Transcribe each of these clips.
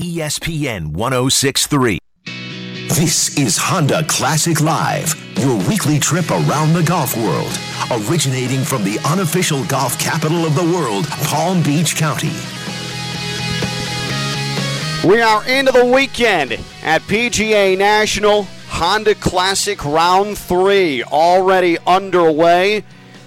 ESPN 1063. This is Honda Classic Live, your weekly trip around the golf world, originating from the unofficial golf capital of the world, Palm Beach County. We are into the weekend at PGA National Honda Classic Round 3 already underway.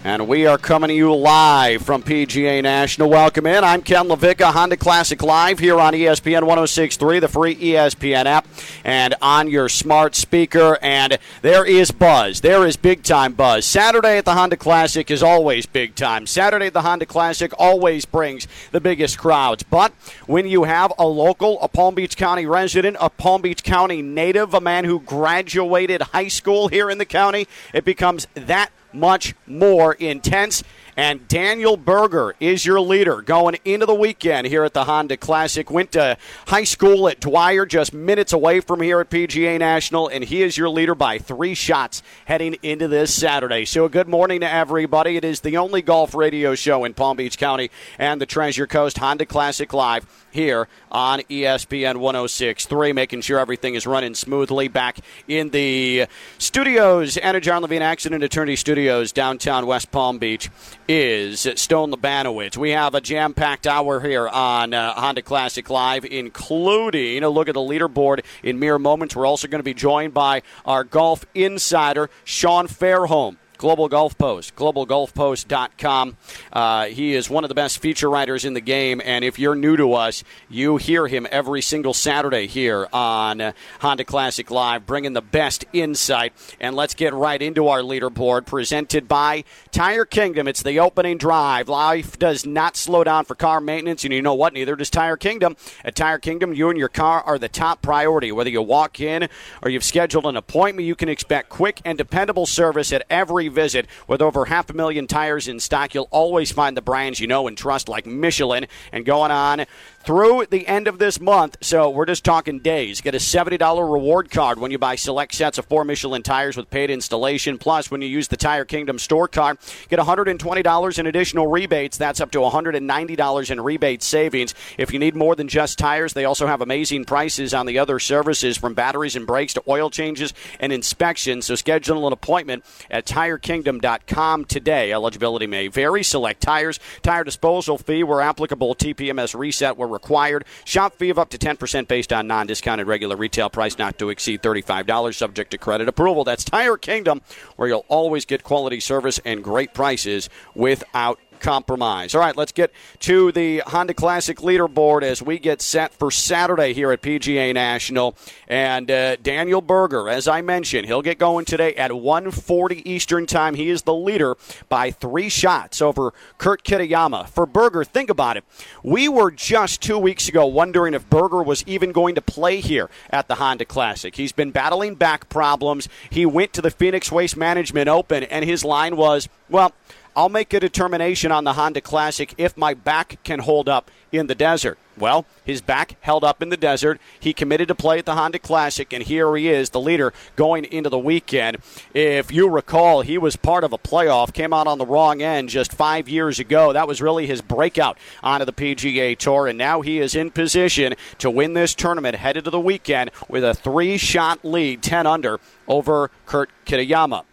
And we are coming to you live from PGA National. Welcome in. I'm Ken LaVicka, Honda Classic Live here on ESPN 1063, the free ESPN app, and on your smart speaker. And there is buzz. There is big time buzz. Saturday at the Honda Classic is always big time. Saturday at the Honda Classic always brings the biggest crowds. But when you have a local, a Palm Beach County resident, a Palm Beach County native, a man who graduated high school here in the county, it becomes that much more intense. And Daniel Berger is your leader going into the weekend here at the Honda Classic. Went to high school at Dwyer, just minutes away from here at PGA National, and he is your leader by three shots heading into this Saturday. So, good morning to everybody. It is the only golf radio show in Palm Beach County and the Treasure Coast Honda Classic Live here on ESPN 106.3, making sure everything is running smoothly back in the studios, Anna John Levine Accident Attorney Studios, downtown West Palm Beach, is Stone Labanowitz. We have a jam packed hour here on uh, Honda Classic Live, including a look at the leaderboard in mere moments. We're also going to be joined by our golf insider, Sean Fairholm. Global Golf Post, globalgolfpost.com. Uh, he is one of the best feature writers in the game, and if you're new to us, you hear him every single Saturday here on Honda Classic Live, bringing the best insight. And let's get right into our leaderboard, presented by Tire Kingdom. It's the opening drive. Life does not slow down for car maintenance, and you know what? Neither does Tire Kingdom. At Tire Kingdom, you and your car are the top priority. Whether you walk in or you've scheduled an appointment, you can expect quick and dependable service at every visit. With over half a million tires in stock, you'll always find the brands you know and trust, like Michelin, and going on through the end of this month. So we're just talking days. Get a $70 reward card when you buy select sets of four Michelin tires with paid installation. Plus, when you use the Tire Kingdom store card, get $120 in additional rebates. That's up to $190 in rebate savings. If you need more than just tires, they also have amazing prices on the other services from batteries and brakes to oil changes and inspections. So schedule an appointment at tirekingdom.com today. Eligibility may vary. Select tires, tire disposal fee where applicable, TPMS reset where required. Shop fee of up to 10% based on non discounted regular retail price not to exceed $35, subject to credit approval. That's Tire Kingdom, where you'll always get quality service and great prices without compromise. All right, let's get to the Honda Classic leaderboard as we get set for Saturday here at PGA National. And uh, Daniel Berger, as I mentioned, he'll get going today at 1:40 Eastern Time. He is the leader by three shots over Kurt Kitayama. For Berger, think about it. We were just two weeks ago wondering if Berger was even going to play here at the Honda Classic. He's been battling back problems. He went to the Phoenix Waste Management Open, and his line was, well, I'll make a determination on the Honda Classic if my back can hold up in the desert. Well, his back held up in the desert. He committed to play at the Honda Classic, and here he is, the leader going into the weekend. If you recall, he was part of a playoff, came out on the wrong end just five years ago. That was really his breakout onto the PGA Tour, and now he is in position to win this tournament headed to the weekend with a three shot lead, 10 under, over Kurt Kitayama.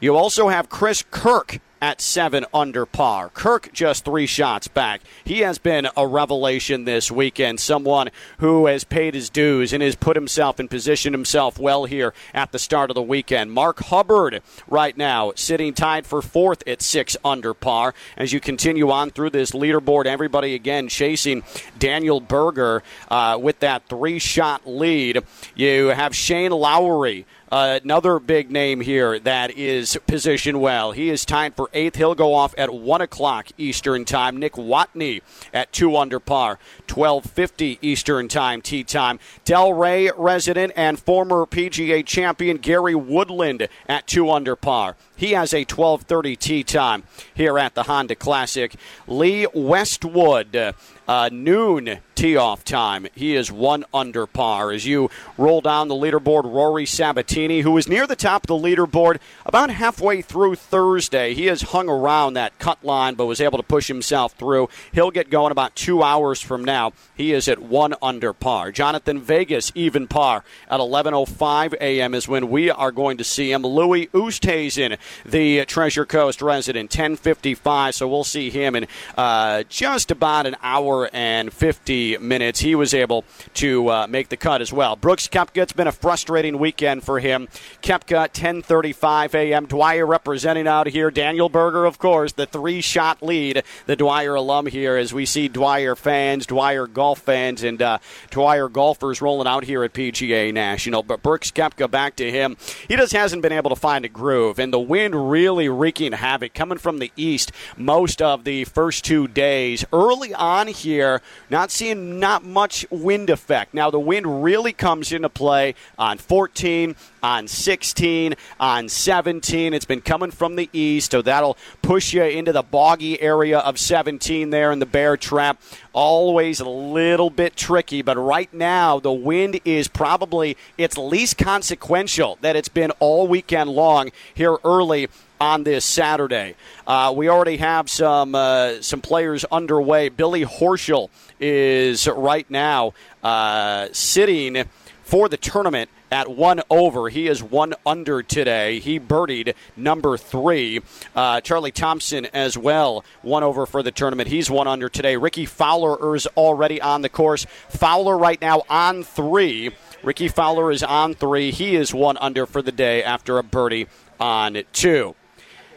You also have Chris Kirk at seven under par. Kirk just three shots back. He has been a revelation this weekend. Someone who has paid his dues and has put himself and positioned himself well here at the start of the weekend. Mark Hubbard right now sitting tied for fourth at six under par. As you continue on through this leaderboard, everybody again chasing Daniel Berger uh, with that three shot lead. You have Shane Lowry. Uh, another big name here that is positioned well. He is tied for eighth. He'll go off at one o'clock Eastern time. Nick Watney at two under par, twelve fifty Eastern time tee time. Delray resident and former PGA champion Gary Woodland at two under par. He has a 12:30 tee time here at the Honda Classic. Lee Westwood uh, noon tee off time. He is one under par. As you roll down the leaderboard, Rory Sabatini, who is near the top of the leaderboard about halfway through Thursday. He has hung around that cut line but was able to push himself through. He'll get going about two hours from now. He is at one under par. Jhonattan Vegas, even par at 11.05 a.m. is when we are going to see him. Louis Oosthuizen, the Treasure Coast resident, 10.55, so we'll see him in uh, just about an hour and 50 minutes. He was able to uh, make the cut as well. Brooks Koepka, it's been a frustrating weekend for him. Koepka, 10:35 a.m. Dwyer representing out here. Daniel Berger, of course, the three-shot lead. The Dwyer alum here, as we see Dwyer fans, Dwyer golf fans, and uh, Dwyer golfers rolling out here at PGA National. But Brooks Koepka, back to him. He just hasn't been able to find a groove, and the wind really wreaking havoc coming from the east most of the first two days. Early on here, not seeing not much wind effect. Now, the wind really comes into play on 14, on 16, on 17. It's been coming from the east, so that'll push you into the boggy area of 17 there in the bear trap. Always a little bit tricky, but right now the wind is probably its least consequential that it's been all weekend long here early on this Saturday. Uh, we already have some uh, some players underway. Billy Horschel is right now uh, sitting for the tournament at one over. He is one under today. He birdied number three. Uh, Charlie Thompson as well, one over for the tournament. He's one under today. Rickie Fowler is already on the course. Fowler right now on three. Rickie Fowler is on three. He is one under for the day after a birdie on two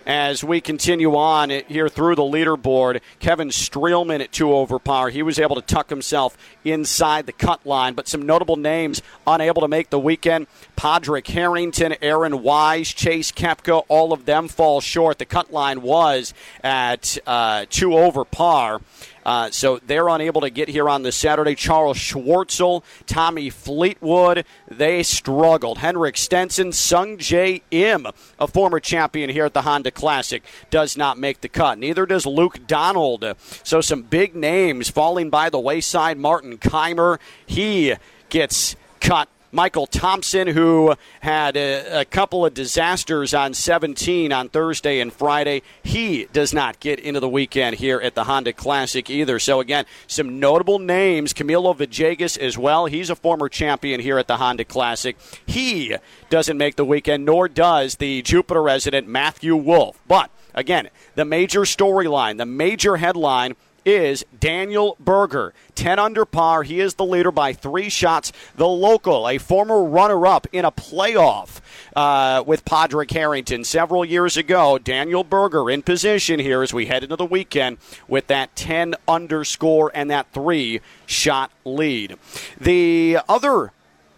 as we continue on here through the leaderboard. Kevin Streelman at two over par. He was able to tuck himself inside the cut line, but some notable names unable to make the weekend. Padraig Harrington, Aaron Wise, Chase Koepka, all of them fall short. The cut line was at uh, two over par. Uh, so they're unable to get here on this Saturday. Charles Schwartzel, Tommy Fleetwood, they struggled. Henrik Stenson, Sungjae Im, a former champion here at the Honda Classic, does not make the cut. Neither does Luke Donald. So some big names falling by the wayside. Martin Kaymer, he gets cut Michael Thompson, who had a, a, couple of disasters on 17 on Thursday and Friday. He does not get into the weekend here at the Honda Classic either. So, again, some notable names. Camilo Villegas as well. He's a former champion here at the Honda Classic. He doesn't make the weekend, nor does the Jupiter resident Matthew Wolff. But, again, the major storyline, the major headline is Daniel Berger. 10 under par. He is the leader by three shots. The local, a former runner up in a playoff uh, with Padraig Harrington several years ago. Daniel Berger in position here as we head into the weekend with that 10 underscore and that three shot lead. The other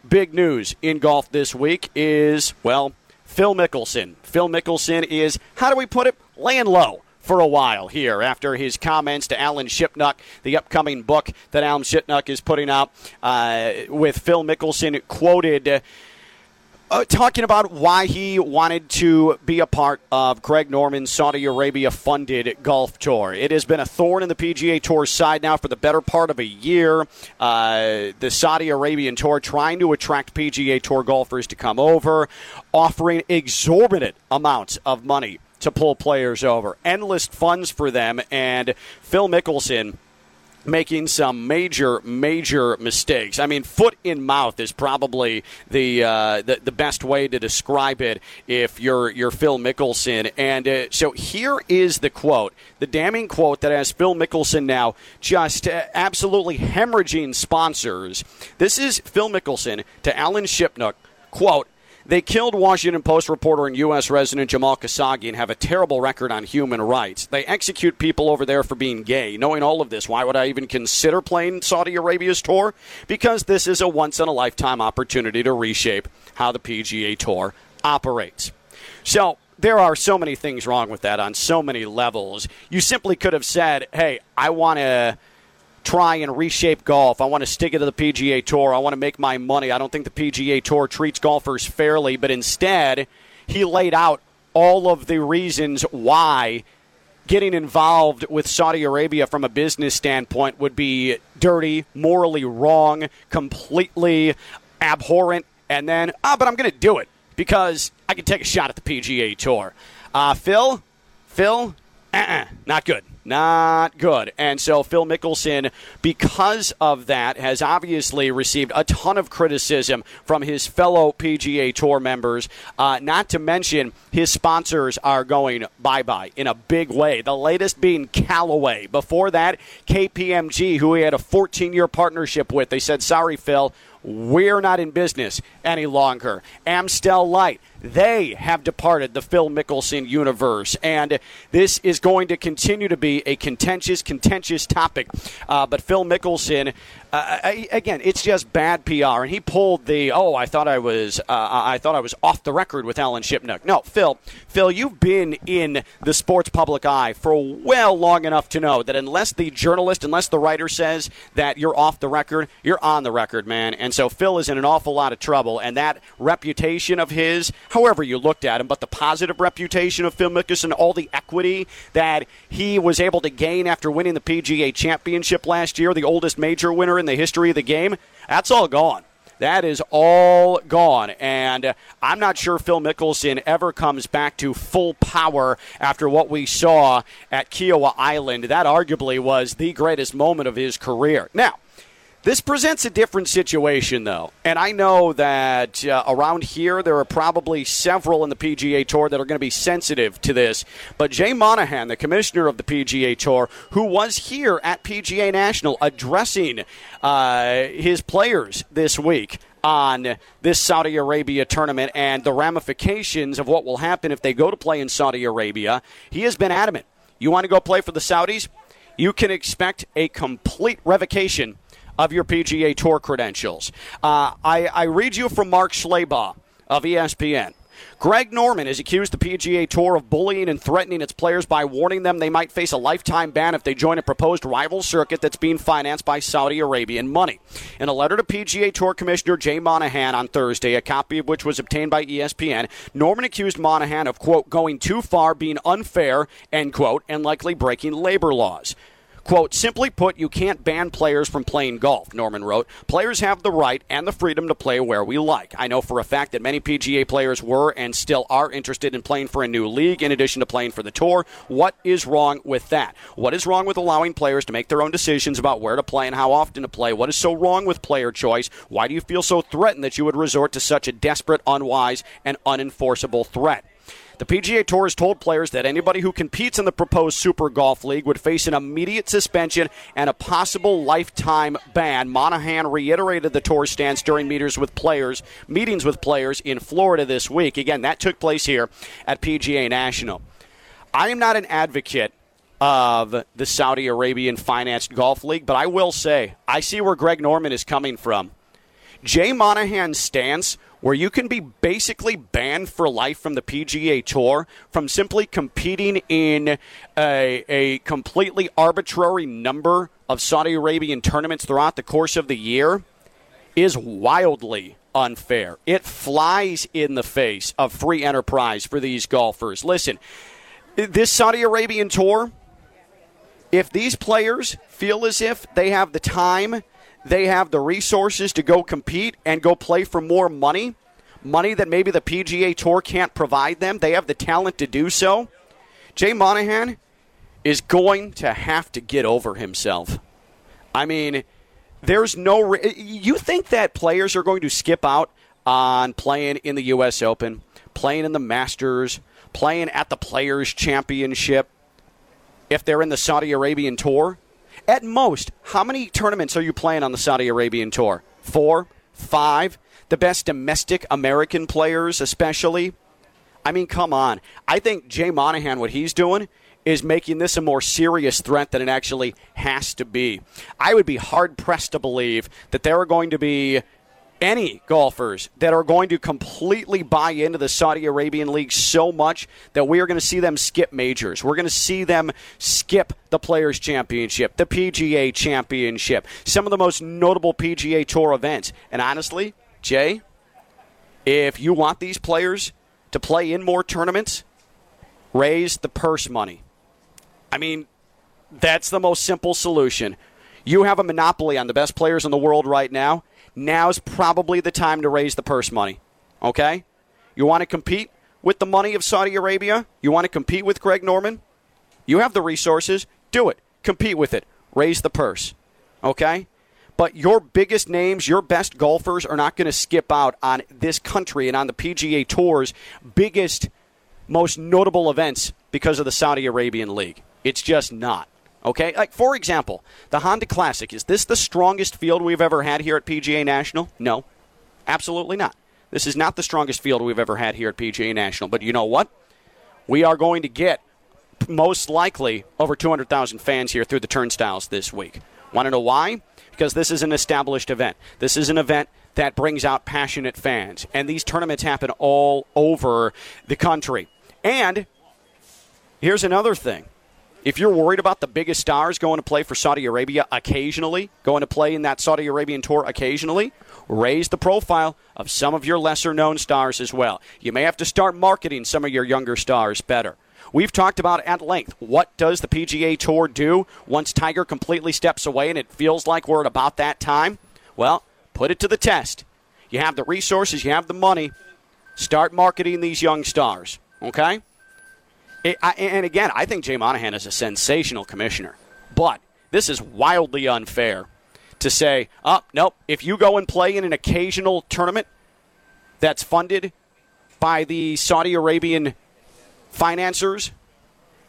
big news in golf this week is, well, Phil Mickelson. Phil Mickelson is, how do we put it, laying low for a while here after his comments to Alan Shipnuck, the upcoming book that Alan Shipnuck is putting out uh, with Phil Mickelson quoted. Uh, talking about why he wanted to be a part of Greg Norman's Saudi Arabia funded golf tour. It has been a thorn in the PGA Tour's side now for the better part of a year. Uh, the Saudi Arabian Tour trying to attract PGA Tour golfers to come over, offering exorbitant amounts of money to pull players over. Endless funds for them, and Phil Mickelson making some major, major mistakes. I mean, foot in mouth is probably the uh, the, the, best way to describe it if you're you're Phil Mickelson. And uh, so here is the quote, the damning quote that has Phil Mickelson now just uh, absolutely hemorrhaging sponsors. This is Phil Mickelson to Alan Shipnuck. Quote, they killed Washington Post reporter and U.S. resident Jamal Khashoggi and have a terrible record on human rights. They execute people over there for being gay. Knowing all of this, why would I even consider playing Saudi Arabia's tour? Because this is a once in a lifetime opportunity to reshape how the PGA Tour operates. So, there are so many things wrong with that on so many levels. You simply could have said, hey, I want to try and reshape golf. I want to stick it to the PGA Tour. I want to make my money. I don't think the PGA Tour treats golfers fairly, but instead, he laid out all of the reasons why getting involved with Saudi Arabia from a business standpoint would be dirty, morally wrong, completely abhorrent, and then, ah, but I'm going to do it because I can take a shot at the PGA Tour. Uh, Phil, Phil, uh-uh, not good. Not good. And so Phil Mickelson, because of that, has obviously received a ton of criticism from his fellow PGA Tour members. Uh, not to mention, his sponsors are going bye bye in a big way. The latest being Callaway. Before that, KPMG, who he had a 14 year partnership with. They said, sorry, Phil, we're not in business any longer. Amstel Light they have departed the Phil Mickelson universe. And this is going to continue to be a contentious, contentious topic. Uh, but Phil Mickelson, uh, I, again, it's just bad PR. And he pulled the, oh, I thought I was, uh, I thought I was off the record with Alan Shipnuck. No, Phil, Phil, you've been in the sports public eye for well long enough to know that unless the journalist, unless the writer says that you're off the record, you're on the record, man. And so Phil is in an awful lot of trouble. And that reputation of his, however you looked at him, but the positive reputation of Phil Mickelson, all the equity that he was able to gain after winning the PGA Championship last year, the oldest major winner in the history of the game, that's all gone. That is all gone. And I'm not sure Phil Mickelson ever comes back to full power after what we saw at Kiawah Island. That arguably was the greatest moment of his career. Now, this presents a different situation, though. And I know that uh, around here, there are probably several in the PGA Tour that are going to be sensitive to this. But Jay Monahan, the commissioner of the PGA Tour, who was here at PGA National addressing uh, his players this week, on this Saudi Arabia tournament and the ramifications of what will happen if they go to play in Saudi Arabia. He has been adamant. You want to go play for the Saudis? You can expect a complete revocation of your PGA Tour credentials. Uh, I, I read you from Mark Schlabach of ESPN. Greg Norman has accused the PGA Tour of bullying and threatening its players by warning them they might face a lifetime ban if they join a proposed rival circuit that's being financed by Saudi Arabian money. In a letter to PGA Tour Commissioner Jay Monahan on Thursday, a copy of which was obtained by ESPN, Norman accused Monahan of, quote, going too far, being unfair, end quote, and likely breaking labor laws. Quote, simply put, you can't ban players from playing golf, Norman wrote. Players have the right and the freedom to play where we like. I know for a fact that many PGA players were and still are interested in playing for a new league in addition to playing for the tour. What is wrong with that? What is wrong with allowing players to make their own decisions about where to play and how often to play? What is so wrong with player choice? Why do you feel so threatened that you would resort to such a desperate, unwise, and unenforceable threat? The PGA Tour has told players that anybody who competes in the proposed Super Golf League would face an immediate suspension and a possible lifetime ban. Monahan reiterated the tour stance during meetings with players, meetings with players in Florida this week. Again, that took place here at PGA National. I am not an advocate of the Saudi Arabian financed golf league, but I will say I see where Greg Norman is coming from. Jay Monahan's stance where you can be basically banned for life from the PGA Tour from simply competing in a, a completely arbitrary number of Saudi Arabian tournaments throughout the course of the year is wildly unfair. It flies in the face of free enterprise for these golfers. Listen, this Saudi Arabian tour, if these players feel as if they have the time they have the resources to go compete and go play for more money, money that maybe the PGA Tour can't provide them. They have the talent to do so. Jay Monahan is going to have to get over himself. I mean, there's no. Re- you think that players are going to skip out on playing in the U.S. Open, playing in the Masters, playing at the Players Championship if they're in the Saudi Arabian Tour? At most, how many tournaments are you playing on the Saudi Arabian Tour? Four? Five? The best domestic American players, especially? I mean, come on. I think Jay Monahan, what he's doing, is making this a more serious threat than it actually has to be. I would be hard pressed to believe that there are going to be any golfers that are going to completely buy into the Saudi Arabian League so much that we are going to see them skip majors. We're going to see them skip the Players' Championship, the PGA Championship, some of the most notable PGA Tour events. And honestly, Jay, if you want these players to play in more tournaments, Raise the purse money. I mean, that's the most simple solution. You have a monopoly on the best players in the world right now. Now's probably the time to raise the purse money. Okay? You want to compete with the money of Saudi Arabia? You want to compete with Greg Norman? You have the resources. Do it. Compete with it. Raise the purse. Okay? But your biggest names, your best golfers are not going to skip out on this country and on the PGA Tour's biggest, most notable events because of the Saudi Arabian League. It's just not. Okay? Like, for example, the Honda Classic. Is this the strongest field we've ever had here at PGA National? No. Absolutely not. This is not the strongest field we've ever had here at PGA National. But you know what? We are going to get most likely over 200,000 fans here through the turnstiles this week. Want to know why? Because this is an established event. This is an event that brings out passionate fans. And these tournaments happen all over the country. And here's another thing. If you're worried about the biggest stars going to play for Saudi Arabia occasionally, going to play in that Saudi Arabian tour occasionally, raise the profile of some of your lesser known stars as well. You may have to start marketing some of your younger stars better. We've talked about at length what does the PGA Tour do once Tiger completely steps away and it feels like we're at about that time? Well, put it to the test. You have the resources, you have the money. Start marketing these young stars, okay? It, I, and again, I think Jay Monahan is a sensational commissioner, but this is wildly unfair to say, oh, nope, if you go and play in an occasional tournament that's funded by the Saudi Arabian financiers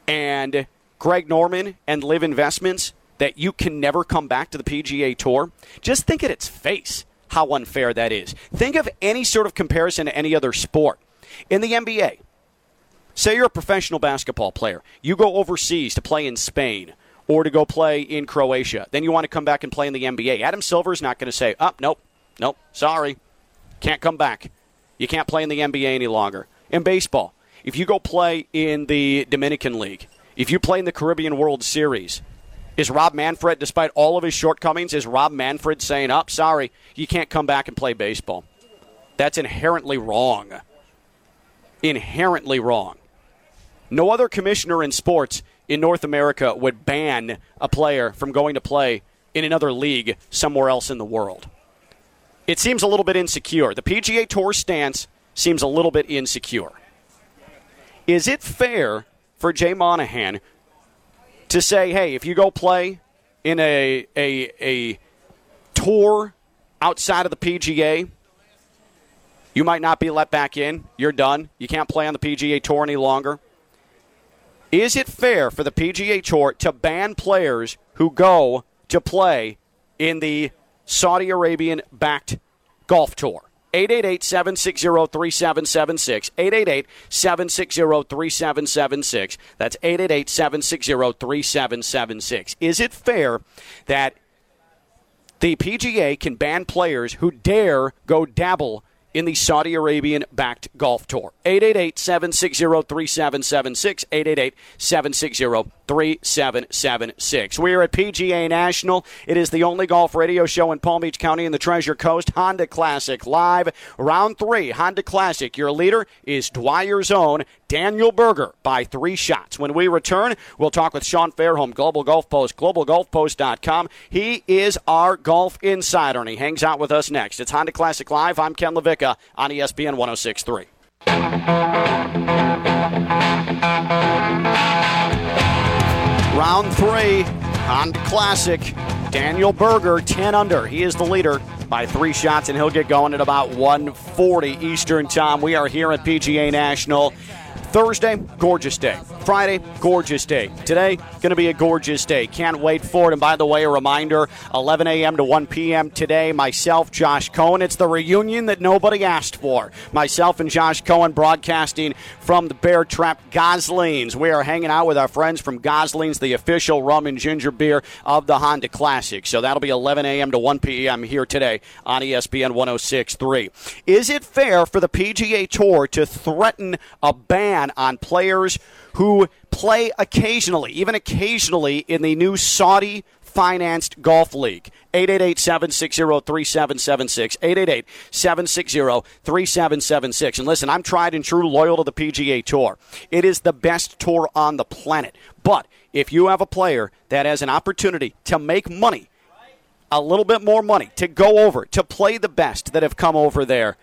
and Greg Norman and LIV Investments that you can never come back to the PGA Tour, just think at its face how unfair that is. Think of any sort of comparison to any other sport. In the NBA, say you're a professional basketball player, you go overseas to play in Spain or to go play in Croatia, then you want to come back and play in the NBA. Adam Silver's not going to say, oh, nope, nope, sorry, can't come back. You can't play in the NBA any longer. In baseball, if you go play in the Dominican League, if you play in the Caribbean World Series, is Rob Manfred, despite all of his shortcomings, is Rob Manfred saying, "Up, oh, sorry, you can't come back and play baseball"? That's inherently wrong. Inherently wrong. No other commissioner in sports in North America would ban a player from going to play in another league somewhere else in the world. It seems a little bit insecure. The PGA Tour stance seems a little bit insecure. Is it fair for Jay Monahan to say, hey, if you go play in a, a, a tour outside of the PGA, you might not be let back in. You're done. You can't play on the PGA Tour any longer. Is it fair for the PGA Tour to ban players who go to play in the Saudi Arabian backed golf tour? 888 760 3776. 888 760 3776. That's 888 760 3776. Is it fair that the PGA can ban players who dare go dabble in the Saudi Arabian backed golf tour. 888 760 3776. 888 760 3776. We are at PGA National. It is the only golf radio show in Palm Beach County and the Treasure Coast. Honda Classic live. Round three, Honda Classic. Your leader is Dwyer's own Daniel Berger by three shots. When we return, we'll talk with Sean Fairholm, Global Golf Post, globalgolfpost.com. He is our golf insider, and he hangs out with us next. It's Honda Classic Live. I'm Ken LaVicka on ESPN 1063. Round three, Honda Classic. Daniel Berger, 10 under. He is the leader by three shots, and he'll get going at about 140 Eastern Time. We are here at PGA National. Thursday, gorgeous day. Friday, gorgeous day. Today, going to be a gorgeous day. Can't wait for it. And by the way, a reminder 11 a.m. to 1 p.m. today, myself, Josh Cohen. It's the reunion that nobody asked for. Myself and Josh Cohen broadcasting from the Bear Trap Goslings. We are hanging out with our friends from Goslings, the official rum and ginger beer of the Honda Classic. So that'll be 11 a.m. to 1 p.m. here today on ESPN 1063. Is it fair for the PGA Tour to threaten a ban? Ban on players who play occasionally, even occasionally, in the new Saudi financed golf league. 888 760 3776. 888 760 3776. And listen, I'm tried and true loyal to the PGA Tour. It is the best tour on the planet. But if you have a player that has an opportunity to make money, a little bit more money, to go over, to play the best that have come over there,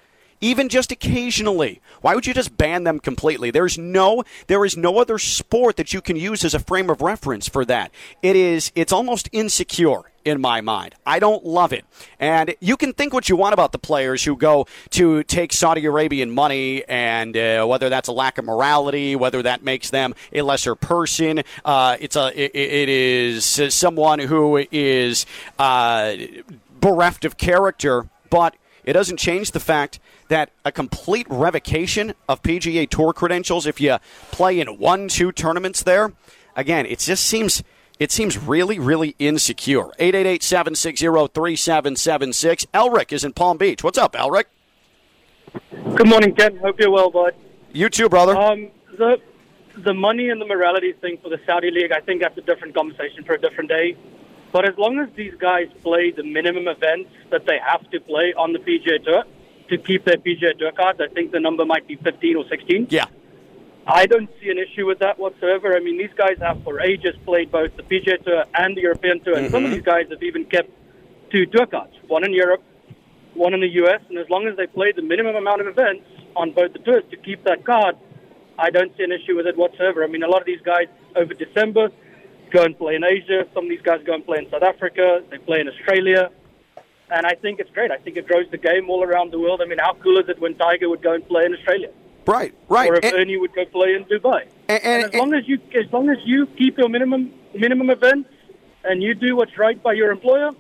even just occasionally. Why would you just ban them completely? There's no there is no other sport that you can use as a frame of reference for that. It is it's almost insecure in my mind. I don't love it. And you can think what you want about the players who go to take Saudi Arabian money and uh, whether that's a lack of morality, whether that makes them a lesser person. Uh, it's a it, it is someone who is uh, bereft of character, but it doesn't change the fact that a complete revocation of PGA Tour credentials if you play in one, two tournaments there, again, it just seems it seems really, really insecure. 888-760-3776. Elric is in Palm Beach. What's up, Elric? Good morning, Ken. Hope you're well, bud. You too, brother. Um, the the money and the morality thing for the Saudi League, I think that's a different conversation for a different day. But as long as these guys play the minimum events that they have to play on the PGA Tour, to keep their PGA Tour cards. I think the number might be 15 or 16. Yeah. I don't see an issue with that whatsoever. I mean, these guys have for ages played both the PGA Tour and the European Tour, and mm-hmm. some of mm-hmm. these guys have even kept two tour cards, one in Europe, one in the U.S., and as long as they play the minimum amount of events on both the tours to keep that card, I don't see an issue with it whatsoever. I mean, a lot of these guys over December go and play in Asia. Some of these guys go and play in South Africa. They play in Australia and I think it's great. I think it grows the game all around the world. I mean, how cool is it when Tiger would go and play in Australia? Right, right. Or if and, Ernie would go play in Dubai. And, and, and as long as you, as long as you keep your minimum minimum events and you do what's right by your employer,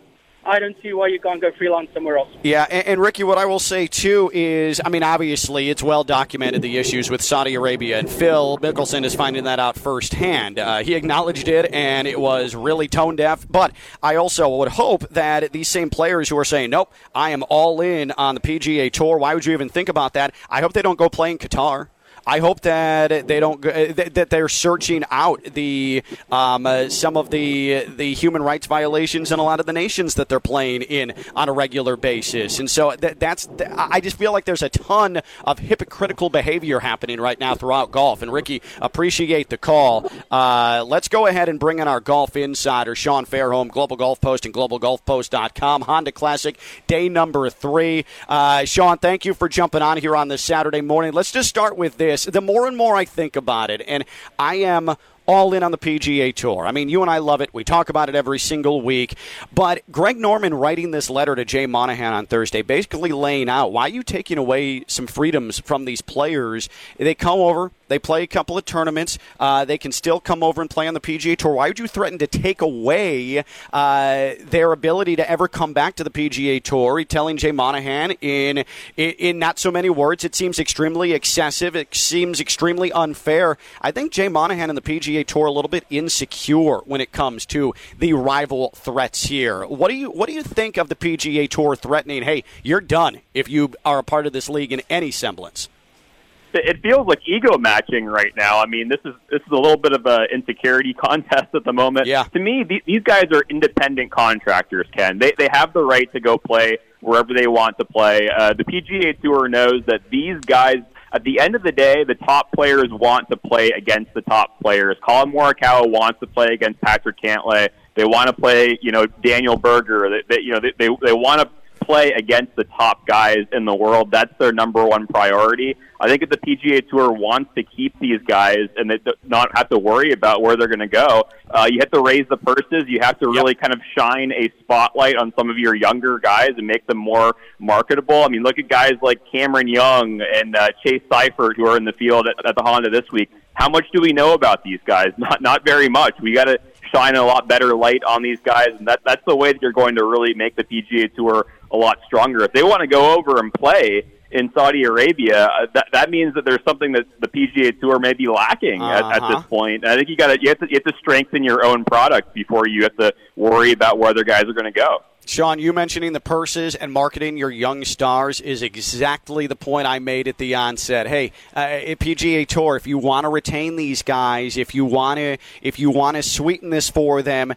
I don't see why you can't go freelance somewhere else. Yeah, and, and, Ricky, what I will say too is, I mean, obviously it's well documented the issues with Saudi Arabia, and Phil Mickelson is finding that out firsthand. Uh, he acknowledged it, and it was really tone deaf. But I also would hope that these same players who are saying, "Nope, I am all in on the PGA Tour," why would you even think about that? I hope they don't go play in Qatar. I hope that they don't uh, that they're searching out the um, uh, some of the the human rights violations in a lot of the nations that they're playing in on a regular basis. And so that, that's I just feel like there's a ton of hypocritical behavior happening right now throughout golf. And Ricky, appreciate the call. Uh, let's go ahead and bring in our golf insider, Sean Fairholm, Global Golf Post and GlobalGolfPost.com. Honda Classic day number three. Uh, Sean, thank you for jumping on here on this Saturday morning. Let's just start with this the more and more I think about it, and I am all in on the PGA Tour. I mean, you and I love it. We talk about it every single week. But Greg Norman writing this letter to Jay Monahan on Thursday, basically laying out why you taking away some freedoms from these players. They come over, they play a couple of tournaments, uh, they can still come over and play on the PGA Tour. Why would you threaten to take away uh, their ability to ever come back to the PGA Tour? He's telling Jay Monahan in, in in not so many words, it seems extremely excessive. It seems extremely unfair. I think Jay Monahan and the PGA PGA Tour a little bit insecure when it comes to the rival threats here. What do you what do you think of the PGA Tour threatening, "Hey, you're done if you are a part of this league in any semblance"? It feels like ego matching right now. I mean, this is this is a little bit of an insecurity contest at the moment. Yeah. To me, these guys are independent contractors. Ken, they they have the right to go play wherever they want to play. Uh, the PGA Tour knows that these guys at the end of the day, the top players want to play against the top players. Collin Morikawa wants to play against Patrick Cantlay. They want to play, you know, Daniel Berger. They, they you know, they they, they want to play against the top guys in the world. That's their number one priority. I think if the PGA Tour wants to keep these guys and they not have to worry about where they're going to go, uh, you have to raise the purses. You have to really yep. kind of shine a spotlight on some of your younger guys and make them more marketable. I mean, look at guys like Cameron Young and uh, Chase Seiffert who are in the field at, at the Honda this week. How much do we know about these guys? Not not very much. We got to shine a lot better light on these guys, and that that's the way that you're going to really make the PGA Tour a lot stronger. If they want to go over and play in Saudi Arabia, uh, that that means that there's something that the PGA Tour may be lacking uh-huh. at, at this uh-huh. point. I think you got to you have to you have to strengthen your own product before you have to worry about where other guys are going to go. Sean, you mentioning the purses and marketing your young stars is exactly the point I made at the onset. Hey, uh, PGA Tour, if you want to retain these guys, if you want to, if you want to sweeten this for them,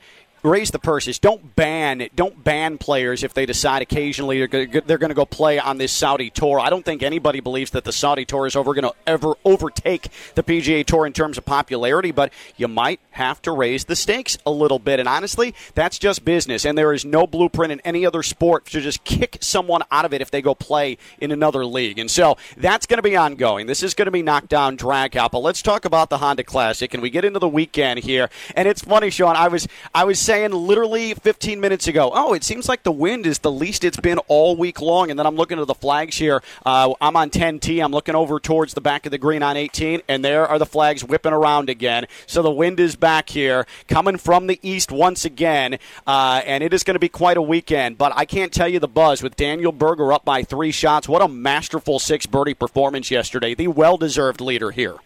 raise the purses. Don't ban don't ban players if they decide occasionally they're going to go play on this Saudi tour. I don't think anybody believes that the Saudi tour is ever going to ever overtake the PGA Tour in terms of popularity, but you might have to raise the stakes a little bit. And honestly, that's just business. And there is no blueprint in any other sport to just kick someone out of it if they go play in another league. And so that's going to be ongoing. This is going to be knocked down, drag out. But let's talk about the Honda Classic, and we get into the weekend here. And it's funny, Sean. I was I was saying literally 15 minutes ago. Oh, it seems like the wind is the least it's been all week long. And then I'm looking at the flags here. Uh, I'm on 10T. I'm looking over towards the back of the green on 18, and there are the flags whipping around again. So the wind is back here, coming from the east once again, uh, and it is going to be quite a weekend. But I can't tell you the buzz with Daniel Berger up by three shots. What a masterful six birdie performance yesterday. The well deserved leader here.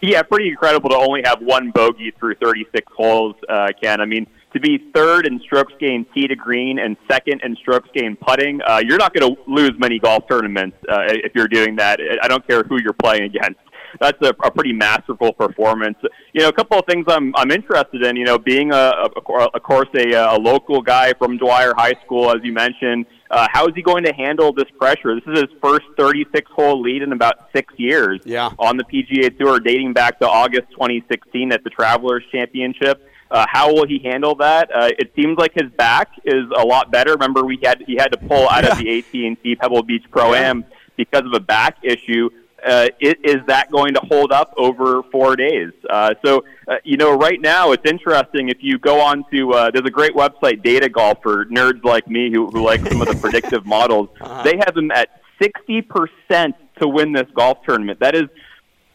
Yeah, pretty incredible to only have one bogey through 36 holes, uh, Ken. I mean, to be third in strokes gained tee to green and second in strokes gained putting, uh, you're not going to lose many golf tournaments uh, if you're doing that. I don't care who you're playing against that's a, a pretty masterful performance. You know, a couple of things I'm I'm interested in. You know, being a, a of course a, a local guy from Dwyer High School, as you mentioned. Uh, how is he going to handle this pressure? This is his first 36 hole lead in about six years yeah. on the PGA Tour, dating back to August 2016 at the Travelers Championship. Uh, how will he handle that? Uh, it seems like his back is a lot better. Remember, we had he had to pull out yeah. of the AT&T Pebble Beach Pro Am yeah. because of a back issue uh, it, is that going to hold up over four days? Uh, so, uh, you know, right now it's interesting. If you go on to, uh, there's a great website, Data Golf, for nerds like me who, who like some of the predictive models. Uh-huh. They have them at 60% to win this golf tournament. That is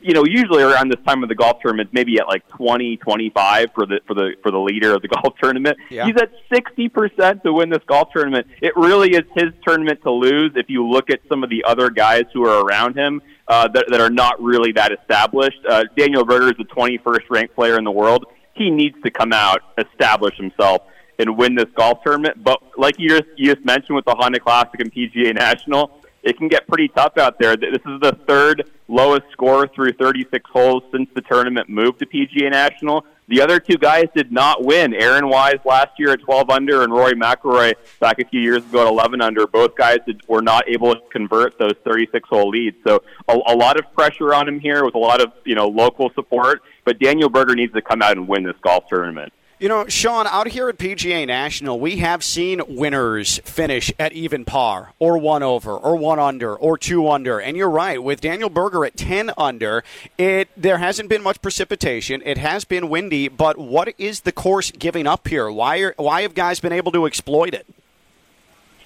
you know, usually around this time of the golf tournament, maybe at like 20, 25 for the for the for the leader of the golf tournament. Yeah. He's at 60% to win this golf tournament. It really is his tournament to lose if you look at some of the other guys who are around him uh, that, that are not really that established. Uh, Daniel Berger is the 21st ranked player in the world. He needs to come out, establish himself, and win this golf tournament. But like you just, you just mentioned with the Honda Classic and PGA National, it can get pretty tough out there. This is the third lowest score through 36 holes since the tournament moved to PGA National. The other two guys did not win. Aaron Wise last year at 12 under, and Rory McIlroy back a few years ago at 11 under. Both guys did, were not able to convert those 36 hole leads. So a, a lot of pressure on him here with a lot of you know local support. But Daniel Berger needs to come out and win this golf tournament. You know, Sean, out here at PGA National, we have seen winners finish at even par, or one over, or one under, or two under. And you're right, with Daniel Berger at 10 under, it there hasn't been much precipitation. It has been windy, but what is the course giving up here? Why, are, why have guys been able to exploit it?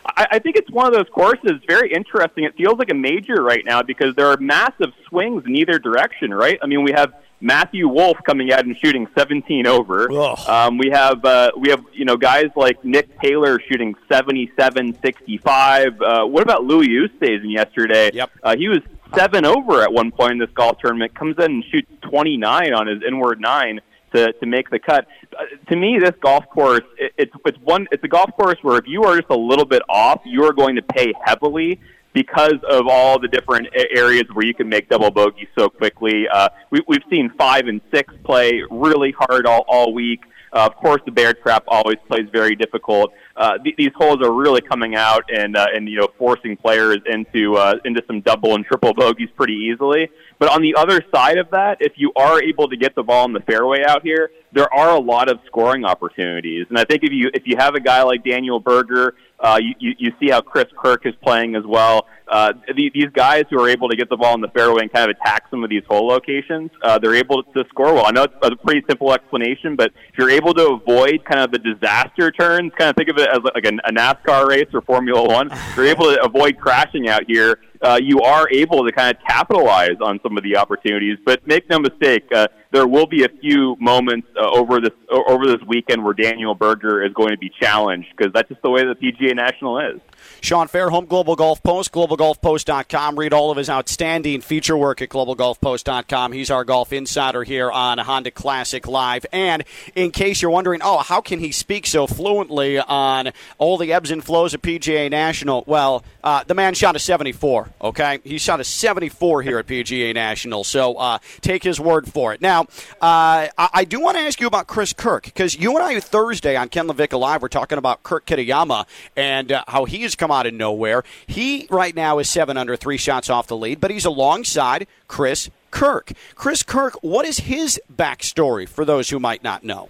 I, think it's one of those courses, very interesting. It feels like a major right now because there are massive swings in either direction, right? I mean, we have Matthew Wolff coming out and shooting 17 over. Um, we have uh, we have you know guys like Nick Taylor shooting 77, 65. Uh, what about Louis Oosthuizen yesterday? Yep. Uh, he was seven over at one point in this golf tournament. Comes in and shoots 29 on his inward nine to to make the cut. Uh, to me, this golf course it, it's it's one it's a golf course where if you are just a little bit off, you are going to pay heavily because of all the different areas where you can make double bogey so quickly. Uh, we, we've seen five and six play really hard all, all week. Uh, of course, the bear trap always plays very difficult. Uh, th- these holes are really coming out and uh, and you know forcing players into uh, into some double and triple bogeys pretty easily. But on the other side of that, if you are able to get the ball in the fairway out here, there are a lot of scoring opportunities. And I think if you if you have a guy like Daniel Berger uh, you, you, you see how Chris Kirk is playing as well. Uh, the, these guys who are able to get the ball in the fairway and kind of attack some of these hole locations, uh, they're able to score well. I know it's a pretty simple explanation, but if you're able to avoid kind of the disaster turns, kind of think of it as like a, a NASCAR race or Formula One, if you're able to avoid crashing out here. Uh, you are able to kind of capitalize on some of the opportunities. But make no mistake, uh, there will be a few moments uh, over this over this weekend where Daniel Berger is going to be challenged because that's just the way the PGA National is. Sean Fairholm, Global Golf Post, globalgolfpost.com. Read all of his outstanding feature work at globalgolfpost.com. He's our golf insider here on Honda Classic Live. And in case you're wondering, oh, how can he speak so fluently on all the ebbs and flows of PGA National? Well, uh, the man shot a 74 Okay, he shot a 74 here at PGA National. So uh, take his word for it. Now, uh, I, do want to ask you about Chris Kirk because you and I Thursday on Ken LaVicka Live were talking about Kirk Kitayama and uh, how he has come out of nowhere. He right now is seven under, three shots off the lead, but he's alongside Chris Kirk. Chris Kirk, what is his backstory for those who might not know?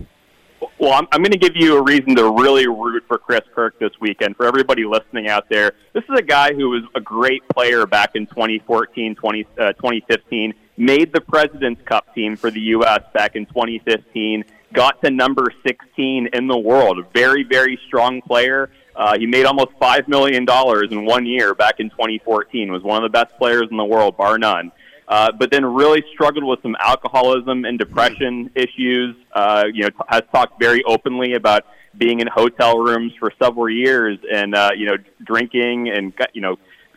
Well, I'm, I'm going to give you a reason to really root for Chris Kirk this weekend. For everybody listening out there, this is a guy who was a great player back in 2014, 20, uh, 2015, made the President's Cup team for the U.S. back in 2015, got to number 16 in the world. A very, very strong player. Uh, he made almost $5 million in one year back in 2014, was one of the best players in the world, bar none uh, but then really struggled with some alcoholism and depression issues. Uh, you know, t- has talked very openly about being in hotel rooms for several years and uh, you know drinking and you know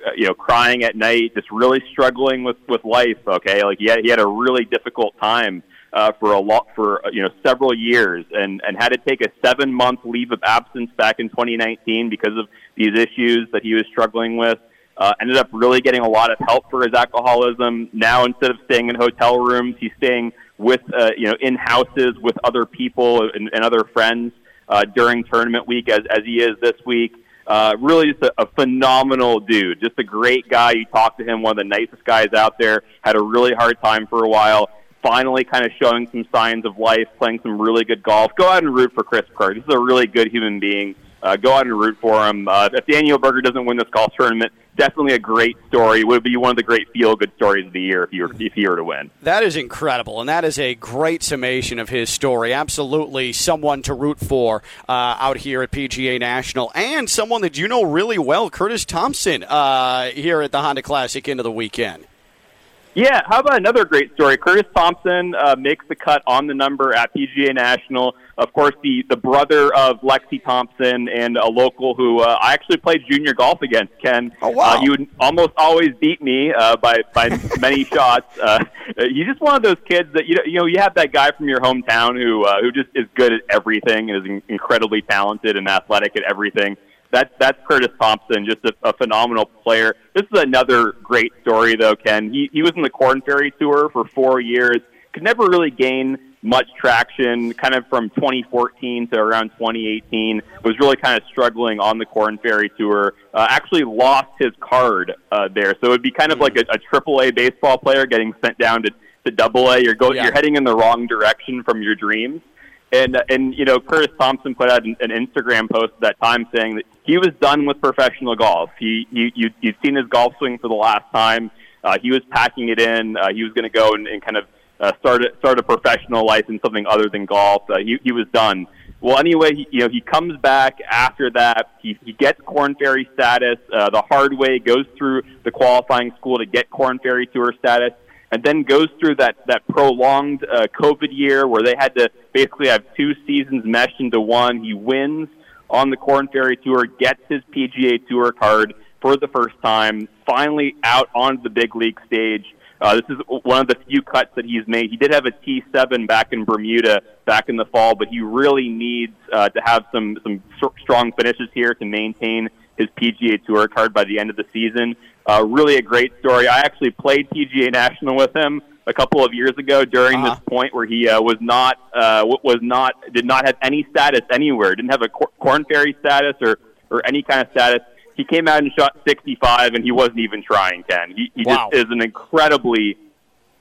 uh, you know crying at night, just really struggling with with life. Okay, like he had, he had a really difficult time. Uh, for a lot for uh, you know several years and and had to take a seven month leave of absence back in 2019 because of these issues that he was struggling with. Uh, ended up really getting a lot of help for his alcoholism. Now, instead of staying in hotel rooms, he's staying with, uh, you know, in houses with other people and, and other friends uh, during tournament week, as, as he is this week. Uh, really, just a, a phenomenal dude. Just a great guy. You talk to him, one of the nicest guys out there. Had a really hard time for a while. Finally, kind of showing some signs of life, playing some really good golf. Go out and root for Chris Kirk. This is a really good human being. Uh, go out and root for him. Uh, if Daniel Berger doesn't win this golf tournament, definitely a great story. Would be one of the great feel-good stories of the year if you were, if he were to win. That is incredible, and that is a great summation of his story. Absolutely, someone to root for uh, out here at PGA National, and someone that you know really well, Curtis Thompson, uh, here at the Honda Classic into the weekend. Yeah, how about another great story? Curtis Thompson uh, makes the cut on the number at PGA National. Of course, the, the brother of Lexi Thompson and a local who uh, I actually played junior golf against, Ken. Oh, wow. Uh, he would almost always beat me uh, by, by many shots. Uh, he's just one of those kids that, you know, you know, you have that guy from your hometown who, uh, who just is good at everything and is incredibly talented and athletic at everything that's that's Curtis Thompson, just a, a phenomenal player. This is another great story, though, Ken. He he was in the Corn Ferry Tour for four years, could never really gain much traction. Kind of from 2014 to around 2018, was really kind of struggling on the Corn Ferry Tour. Uh, actually, lost his card uh, there, so it would be kind of like a, a Triple A baseball player getting sent down to to Double A. You're go yeah. you're heading in the wrong direction from your dreams. And and you know Curtis Thompson put out an, an Instagram post at that time saying that he was done with professional golf. He you you you'd seen his golf swing for the last time. Uh, he was packing it in. Uh, he was going to go and, and kind of uh, start a, start a professional life in something other than golf. Uh, he he was done. Well, anyway, he, you know he comes back after that. He he gets Corn Ferry status uh, the hard way. Goes through the qualifying school to get Corn Ferry Tour status and then goes through that that prolonged uh, COVID year where they had to basically have two seasons meshed into one. He wins on the Corn Ferry Tour, gets his PGA Tour card for the first time, finally out onto the big league stage. Uh, this is one of the few cuts that he's made. He did have a T7 back in Bermuda back in the fall, but he really needs uh, to have some some strong finishes here to maintain his PGA Tour card by the end of the season. Uh, really a great story. I actually played PGA National with him a couple of years ago during uh-huh. this point where he uh, was not uh, was not did not have any status anywhere. Didn't have a cor- Corn Ferry status or or any kind of status. He came out and shot 65, and he wasn't even trying. Ken, he, he wow. just is an incredibly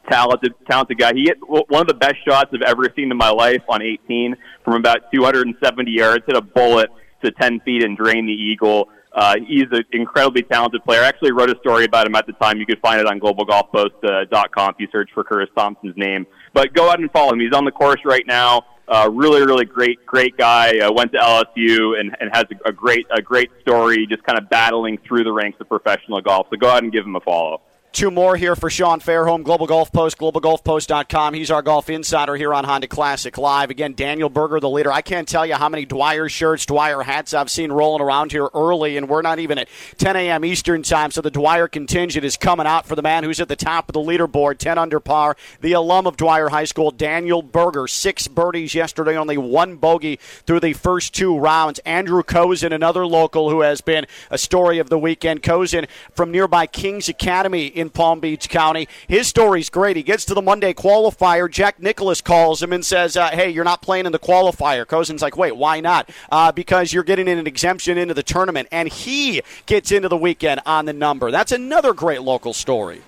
talented talented guy. He hit one of the best shots I've ever seen in my life on 18 from about 270 yards. Hit a bullet to 10 feet and drain the eagle. Uh, he's an incredibly talented player. I actually wrote a story about him at the time. You could find it on globalgolfpost.com if you search for Curtis Thompson's name. But go out and follow him. He's on the course right now. Uh, really, really great, great guy. Uh, went to LSU and, and has a, a great, a great story. Just kind of battling through the ranks of professional golf. So go out and give him a follow. Two more here for Sean Fairholm, Global Golf Post, globalgolfpost.com. He's our golf insider here on Honda Classic Live. Again, Daniel Berger, the leader. I can't tell you how many Dwyer shirts, Dwyer hats I've seen rolling around here early, and we're not even at 10 a.m. Eastern time, so the Dwyer contingent is coming out for the man who's at the top of the leaderboard, 10 under par, the alum of Dwyer High School, Daniel Berger. Six birdies yesterday, only one bogey through the first two rounds. Andrew Kozan, another local who has been a story of the weekend. Kozan from nearby Kings Academy in Palm Beach County. His story's great. He gets to the Monday qualifier. Jack Nicklaus calls him and says, uh, "Hey, you're not playing in the qualifier." Kozan's like, "Wait, why not?" Uh, because you're getting an exemption into the tournament, and he gets into the weekend on the number. That's another great local story.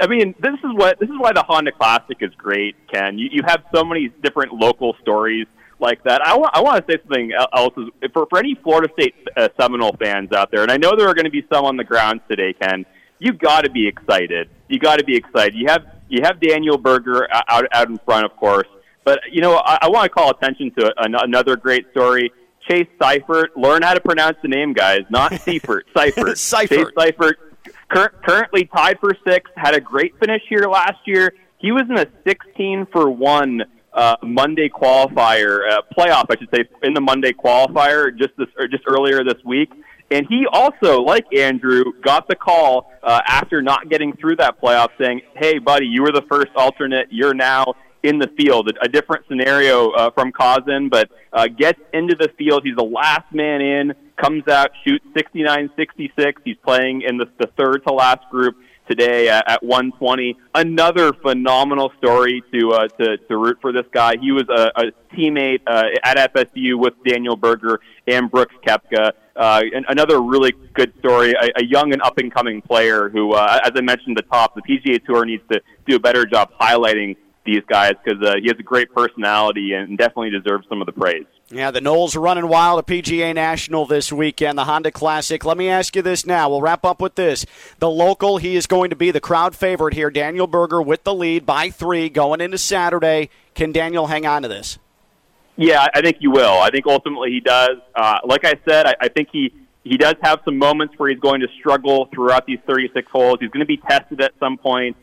I mean, this is what this is why the Honda Classic is great, Ken. You, you have so many different local stories like that. I want I want to say something else for for any Florida State uh, Seminole fans out there, and I know there are going to be some on the ground today, Ken you got to be excited. You got to be excited. You have you have Daniel Berger out out in front, of course. But you know, I, I want to call attention to an, another great story. Chase Seiffert. Learn how to pronounce the name, guys. Not Seifert. Seifert. Seifert. Chase Seiffert. Cur- currently tied for six. Had a great finish here last year. He was in a 16 for one uh, Monday qualifier uh, playoff, I should say, in the Monday qualifier just this or just earlier this week. And he also, like Andrew, got the call uh, after not getting through that playoff saying, hey, buddy, you were the first alternate. You're now in the field. A, different scenario uh, from Kozan, but uh, gets into the field. He's the last man in, comes out, shoots 69 66. He's playing in the, the third to last group today at, at 120. Another phenomenal story to uh, to, to root for this guy. He was a, a teammate uh, at FSU with Daniel Berger and Brooks Koepka. Uh, another really good story, a, a young and up and coming player who, uh, as I mentioned at the top, the PGA Tour needs to do a better job highlighting these guys because uh, he has a great personality and definitely deserves some of the praise. Yeah, the Noles are running wild at PGA National this weekend, the Honda Classic. Let me ask you this now. We'll wrap up with this. The local, he is going to be the crowd favorite here. Daniel Berger with the lead by three going into Saturday. Can Daniel hang on to this? Yeah, I think you will. I think ultimately he does. Uh, like I said, I, I think he he does have some moments where he's going to struggle throughout these 36 holes. He's going to be tested at some point.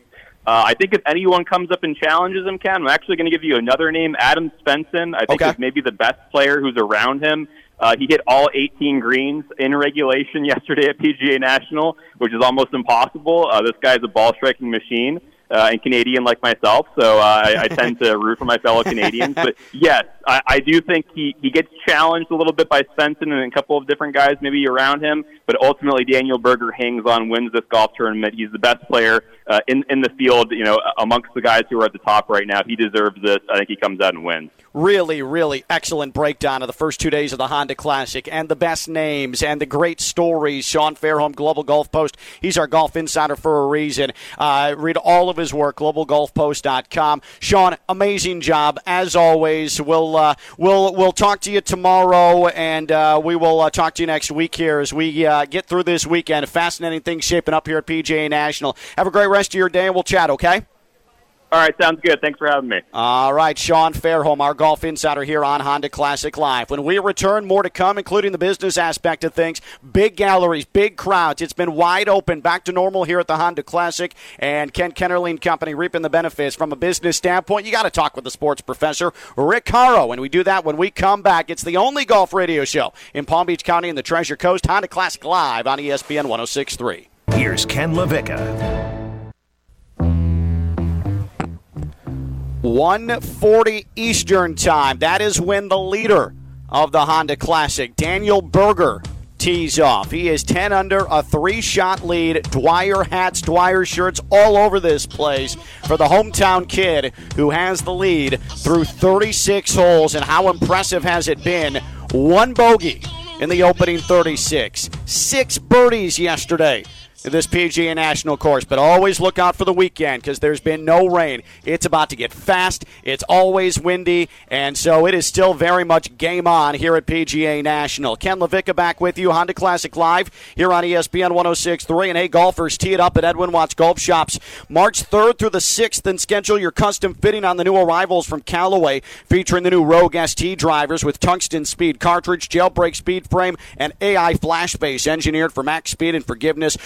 Uh, I think if anyone comes up and challenges him, Ken, I'm actually going to give you another name, Adam Svensson. I think okay. is maybe the best player who's around him. Uh, he hit all 18 greens in regulation yesterday at PGA National, which is almost impossible. Uh, this guy's a ball striking machine uh, and Canadian like myself, so uh, I, I tend to root for my fellow Canadians. But yes, I, I do think he, he gets challenged a little bit by Svensson and a couple of different guys maybe around him. But ultimately, Daniel Berger hangs on, wins this golf tournament. He's the best player uh, in in the field. You know, amongst the guys who are at the top right now, he deserves this. I think he comes out and wins. Really, really excellent breakdown of the first two days of the Honda Classic and the best names and the great stories. Sean Fairholm, Global Golf Post. He's our golf insider for a reason. Uh, read all of his work, globalgolfpost.com. Sean, amazing job as always. We'll uh, we'll we'll talk to you tomorrow, and uh, we will uh, talk to you next week here as we uh, get through this weekend. Fascinating things shaping up here at PGA National. Have a great rest of your day, and we'll chat. Okay. All right, sounds good. Thanks for having me. All right, Sean Fairholm, our golf insider here on Honda Classic Live. When we return, more to come, including the business aspect of things. Big galleries, big crowds. It's been wide open, back to normal here at the Honda Classic, and Ken Kennerly Company reaping the benefits from a business standpoint. You got to talk with the sports professor, Rick Horrow, and we do that when we come back. It's the only golf radio show in Palm Beach County and the Treasure Coast. Honda Classic Live on ESPN 106.3. Here's Ken LaVicka. 140 Eastern Time. That is when the leader of the Honda Classic, Daniel Berger, tees off. He is 10 under, a three shot lead. Dwyer hats, Dwyer shirts all over this place for the hometown kid who has the lead through 36 holes. And how impressive has it been? One bogey in the opening 36, six birdies yesterday this PGA National course. But always look out for the weekend because there's been no rain. It's about to get fast. It's always windy, and so it is still very much game on here at PGA National. Ken LaVicka back with you, Honda Classic Live here on ESPN 106.3. And hey, golfers, tee it up at Edwin Watts Golf Shops March 3rd through the 6th, and schedule your custom fitting on the new arrivals from Callaway, featuring the new Rogue ST drivers with tungsten speed cartridge, jailbreak speed frame, and AI flash base engineered for max speed and forgiveness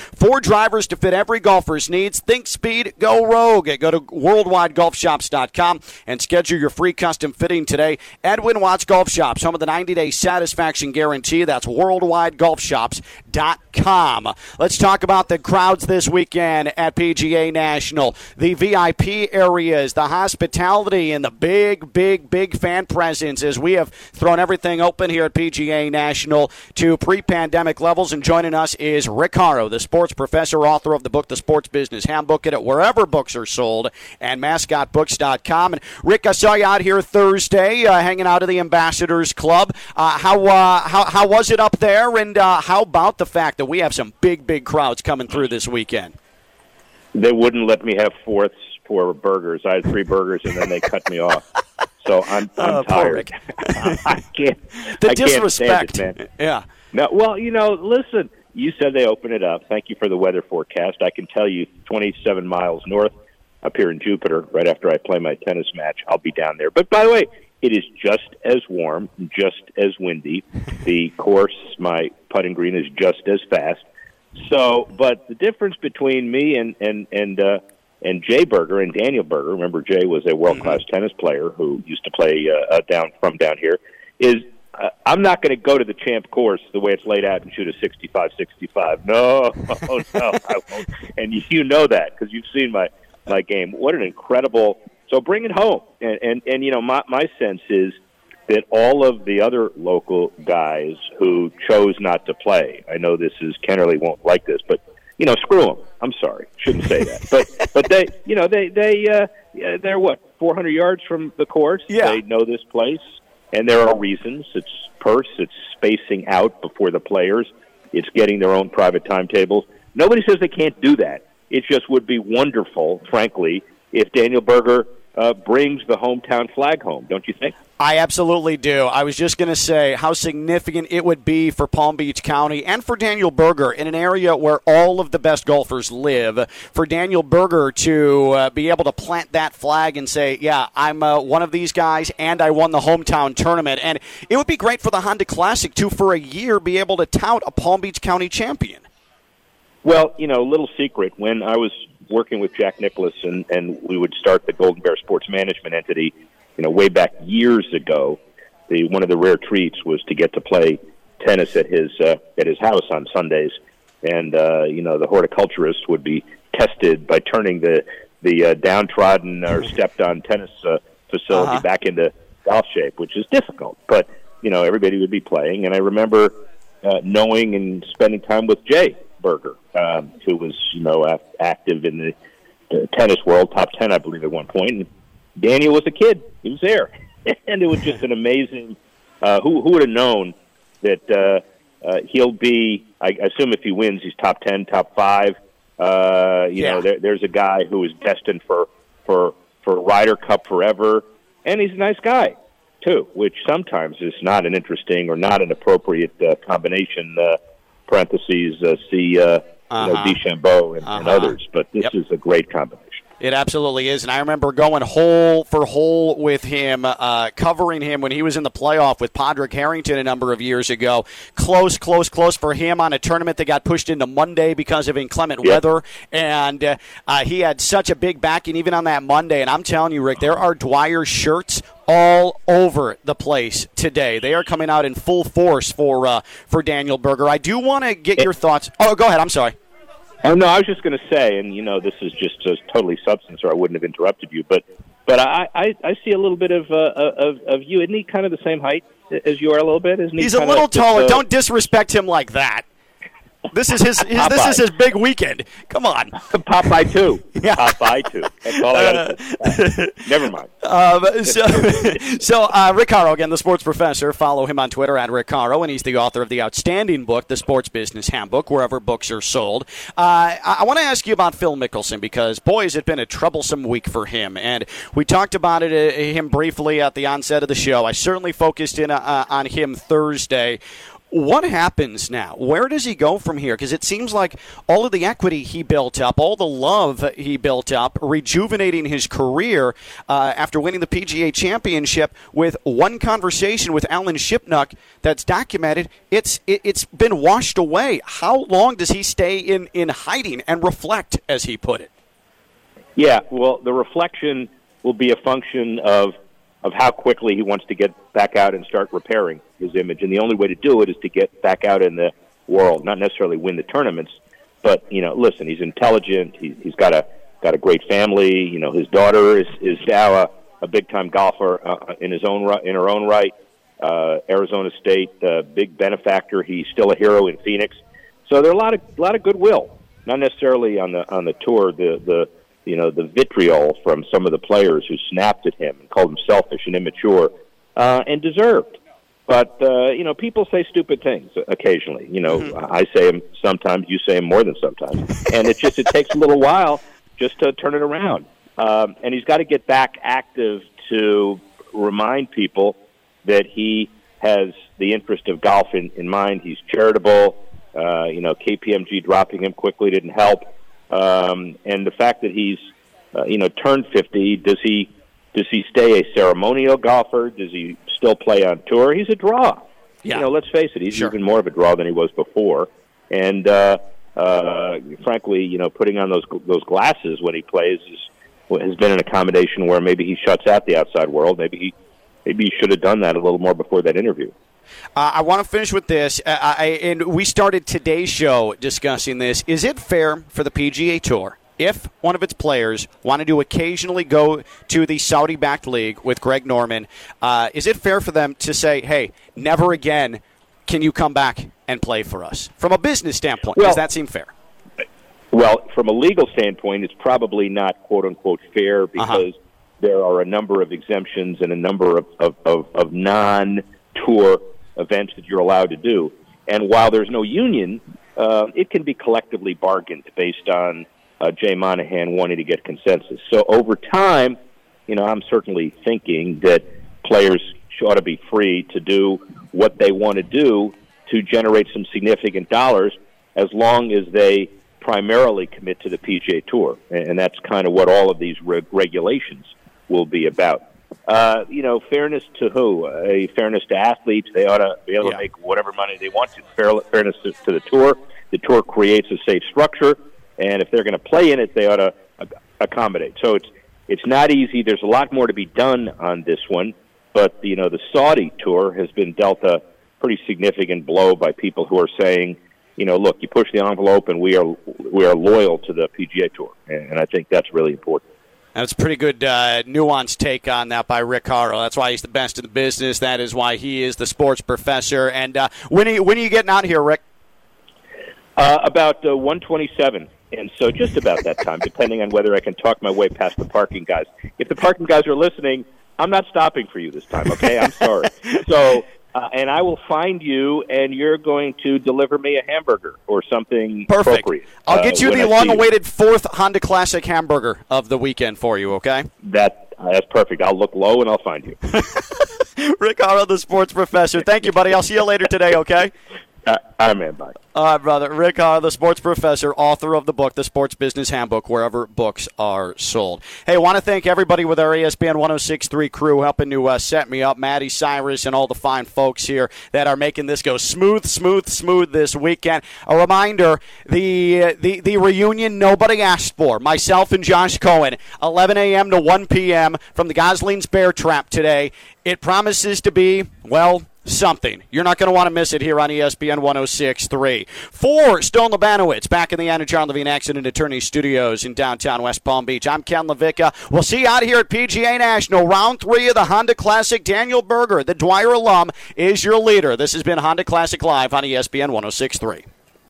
drivers to fit every golfer's needs. Think speed, go rogue. Go to worldwidegolfshops.com and schedule your free custom fitting today. Edwin Watts Golf Shops, home of the 90 day satisfaction guarantee. That's worldwidegolfshops.com. Let's talk about the crowds this weekend at PGA National. The VIP areas, the hospitality, and the big, big, big fan presence as we have thrown everything open here at PGA National to pre pandemic levels. And joining us is Rick Horrow, the sports professor, author of the book, The Sports Business Handbook. Get it wherever books are sold and mascotbooks.com. And Rick, I saw you out here Thursday uh, hanging out at the Ambassadors Club. Uh, how, uh, how, how was it up there? And uh, how about the fact that we have some big, big crowds coming through this weekend? They wouldn't let me have fourths for burgers. I had three burgers and then they cut me off. So I'm, I'm poor tired. I can't. The I can't disrespect. it, man. Yeah. No, well, you know, listen. You said they open it up. Thank you for the weather forecast. I can tell you, 27 miles north, up here in Jupiter, right after I play my tennis match, I'll be down there. But by the way, it is just as warm, just as windy. The course, my putting green, is just as fast. So, but the difference between me and and and uh, and Jay Berger and Daniel Berger, remember Jay was a world class tennis player who used to play uh, uh, down from down here, is uh, I'm not going to go to the champ course the way it's laid out and shoot a 65 65. No, no, I won't. And you know that because you've seen my my game. What an incredible! So bring it home. And and and you know my my sense is that all of the other local guys who chose not to play. I know this is Kennerly won't like this, but you know, screw them. I'm sorry, shouldn't say that, but but they, you know, they they uh, they're what 400 yards from the course. Yeah. They know this place, and there are reasons. It's purse. It's spacing out before the players. It's getting their own private timetables. Nobody says they can't do that. It just would be wonderful, frankly, if Daniel Berger uh, brings the hometown flag home. Don't you think? I absolutely do. I was just going to say how significant it would be for Palm Beach County and for Daniel Berger in an area where all of the best golfers live. For Daniel Berger to uh, be able to plant that flag and say, "Yeah, I'm uh, one of these guys, and I won the hometown tournament." And it would be great for the Honda Classic to, for a year, be able to tout a Palm Beach County champion. Well, you know, little secret. When I was working with Jack Nicklaus and, and we would start the Golden Bear Sports Management entity, you know, way back years ago, the one of the rare treats was to get to play tennis at his uh, at his house on Sundays, and uh, you know, the horticulturist would be tested by turning the the uh, downtrodden or stepped on tennis uh, facility Uh-huh. back into golf shape, which is difficult. But you know, everybody would be playing, and I remember uh, knowing and spending time with Jay Berger, um, who was you know active in the, the tennis world, top ten, I believe, at one point. And Daniel was a kid; he was there, and it was just an amazing. Uh, who who would have known that uh, uh, he'll be? I assume if he wins, he's top ten, top five. Uh, you Yeah. know, there, there's a guy who is destined for for for Ryder Cup forever, and he's a nice guy too, which sometimes is not an interesting or not an appropriate uh, combination. Uh, parentheses, uh, see, uh, Uh-huh. you know, DeChambeau and, and Uh-huh. others, but this Yep. is a great combination. It absolutely is. And I remember going hole for hole with him, uh, covering him when he was in the playoff with Padraig Harrington a number of years ago. Close, close, close for him on a tournament that got pushed into Monday because of inclement Yep. weather. And uh, uh, he had such a big backing even on that Monday. And I'm telling you, Rick, there are Dwyer shirts all over the place today. They are coming out in full force for uh, for Daniel Berger. I do want to get your thoughts. Oh, go ahead. I'm sorry. Oh no, I was just going to say, and you know, this is just, just totally substance, or I wouldn't have interrupted you. But but I I, I see a little bit of, uh, of of you. Isn't he kind of the same height as you are a little bit? Isn't he? He's a little just, taller. uh, Don't disrespect him like that. This is his. his this is his big weekend. Come on. Popeye two. Yeah. Popeye two. That's all I got. Never mind. Um, so, so uh, Rick Horrow, again, the sports professor. Follow him on Twitter at Rick Horrow, and he's the author of the outstanding book, The Sports Business Handbook, wherever books are sold. Uh, I, I want to ask you about Phil Mickelson because, boy, has it been a troublesome week for him. And we talked about it, uh, him briefly at the onset of the show. I certainly focused in uh, on him Thursday. What happens now? Where does he go from here? Because it seems like all of the equity he built up, all the love he built up, rejuvenating his career uh, after winning the PGA Championship with one conversation with Alan Shipnuck that's documented. It's it, has been washed away. How long does he stay in in hiding and reflect, as he put it? Yeah, well, the reflection will be a function of of how quickly he wants to get back out and start repairing his image. And the only way to do it is to get back out in the world, not necessarily win the tournaments, but you know, listen, he's intelligent. He, he's got a got a great family. You know, his daughter is is now a, a big time golfer uh, in his own in her own right. Uh, Arizona State, uh, big benefactor. He's still a hero in Phoenix. So there are a lot of a lot of goodwill, not necessarily on the on the tour. The the you know, the vitriol from some of the players who snapped at him and called him selfish and immature, uh, and deserved. But uh, you know, people say stupid things occasionally. You know, mm-hmm. I say them sometimes. You say them more than sometimes, and it just it takes a little while just to turn it around. Um, and he's got to get back active to remind people that he has the interest of golf in, in mind. He's charitable. Uh, you know, KPMG dropping him quickly didn't help. Um, and the fact that he's, uh, you know, turned 50, does he does he stay a ceremonial golfer? Does he still play on tour? He's a draw. Yeah. You know, let's face it, he's sure. even more of a draw than he was before. And uh, uh, frankly, you know, putting on those those glasses when he plays is, has been an accommodation where maybe he shuts out the outside world. Maybe he maybe he should have done that a little more before that interview. Uh, I want to finish with this, uh, I, and we started today's show discussing this. Is it fair for the PGA Tour if one of its players wanted to occasionally go to the Saudi backed league with Greg Norman, uh, is it fair for them to say, hey, never again can you come back and play for us? From a business standpoint, well, does that seem fair? Well, from a legal standpoint, it's probably not quote unquote fair uh-huh. because uh-huh. there are a number of exemptions and a number of, of, of, of non tour events that you're allowed to do. And while there's no union, uh, it can be collectively bargained based on uh, Jay Monahan wanting to get consensus. So over time, you know, I'm certainly thinking that players ought to be free to do what they want to do to generate some significant dollars as long as they primarily commit to the PGA Tour. And that's kind of what all of these reg- regulations will be about. Uh, you know, fairness to who? A fairness to athletes. They ought to be able yeah. to make whatever money they want to. Fair, fairness to, to the tour. The tour creates a safe structure, and if they're going to play in it, they ought to accommodate. So it's it's not easy. There's a lot more to be done on this one, but you know, the Saudi tour has been dealt a pretty significant blow by people who are saying, you know, look, you push the envelope, and we are we are loyal to the PGA Tour, and I think that's really important. That's a pretty good uh, nuanced take on that by Rick Horrow. That's why he's the best in the business. That is why he is the sports professor. And uh, when, are you, when are you getting out here, Rick? Uh, about uh, 127. And so just about that time, depending on whether I can talk my way past the parking guys. If the parking guys are listening, I'm not stopping for you this time, okay? I'm sorry. so uh, and I will find you, and you're going to deliver me a hamburger or something Perfect. I'll get uh, you the long-awaited fourth Honda Classic hamburger of the weekend for you. Okay. That uh, that's perfect. I'll look low and I'll find you. Rick Horrow, the sports professor. Thank you, buddy. I'll see you later today. Okay. I'm in. Bye. All right, brother. Rick Horrow, the sports professor, author of the book, The Sports Business Handbook, wherever books are sold. Hey, want to thank everybody with our ESPN 1063 crew helping to uh, set me up, Maddie Cyrus, and all the fine folks here that are making this go smooth, smooth, smooth this weekend. A reminder the, the, the reunion nobody asked for. Myself and Josh Cohen, 11 a.m. to 1 p.m. from the Gosling's Bear Trap today. It promises to be, well, something. You're not going to want to miss it here on ESPN 106.3. For Stone Labanowitz, back in the Anna John Levine Accident Attorney Studios in downtown West Palm Beach, I'm Ken LaVicka. We'll see you out here at PGA National. Round three of the Honda Classic. Daniel Berger, the Dwyer alum, is your leader. This has been Honda Classic Live on ESPN 106.3.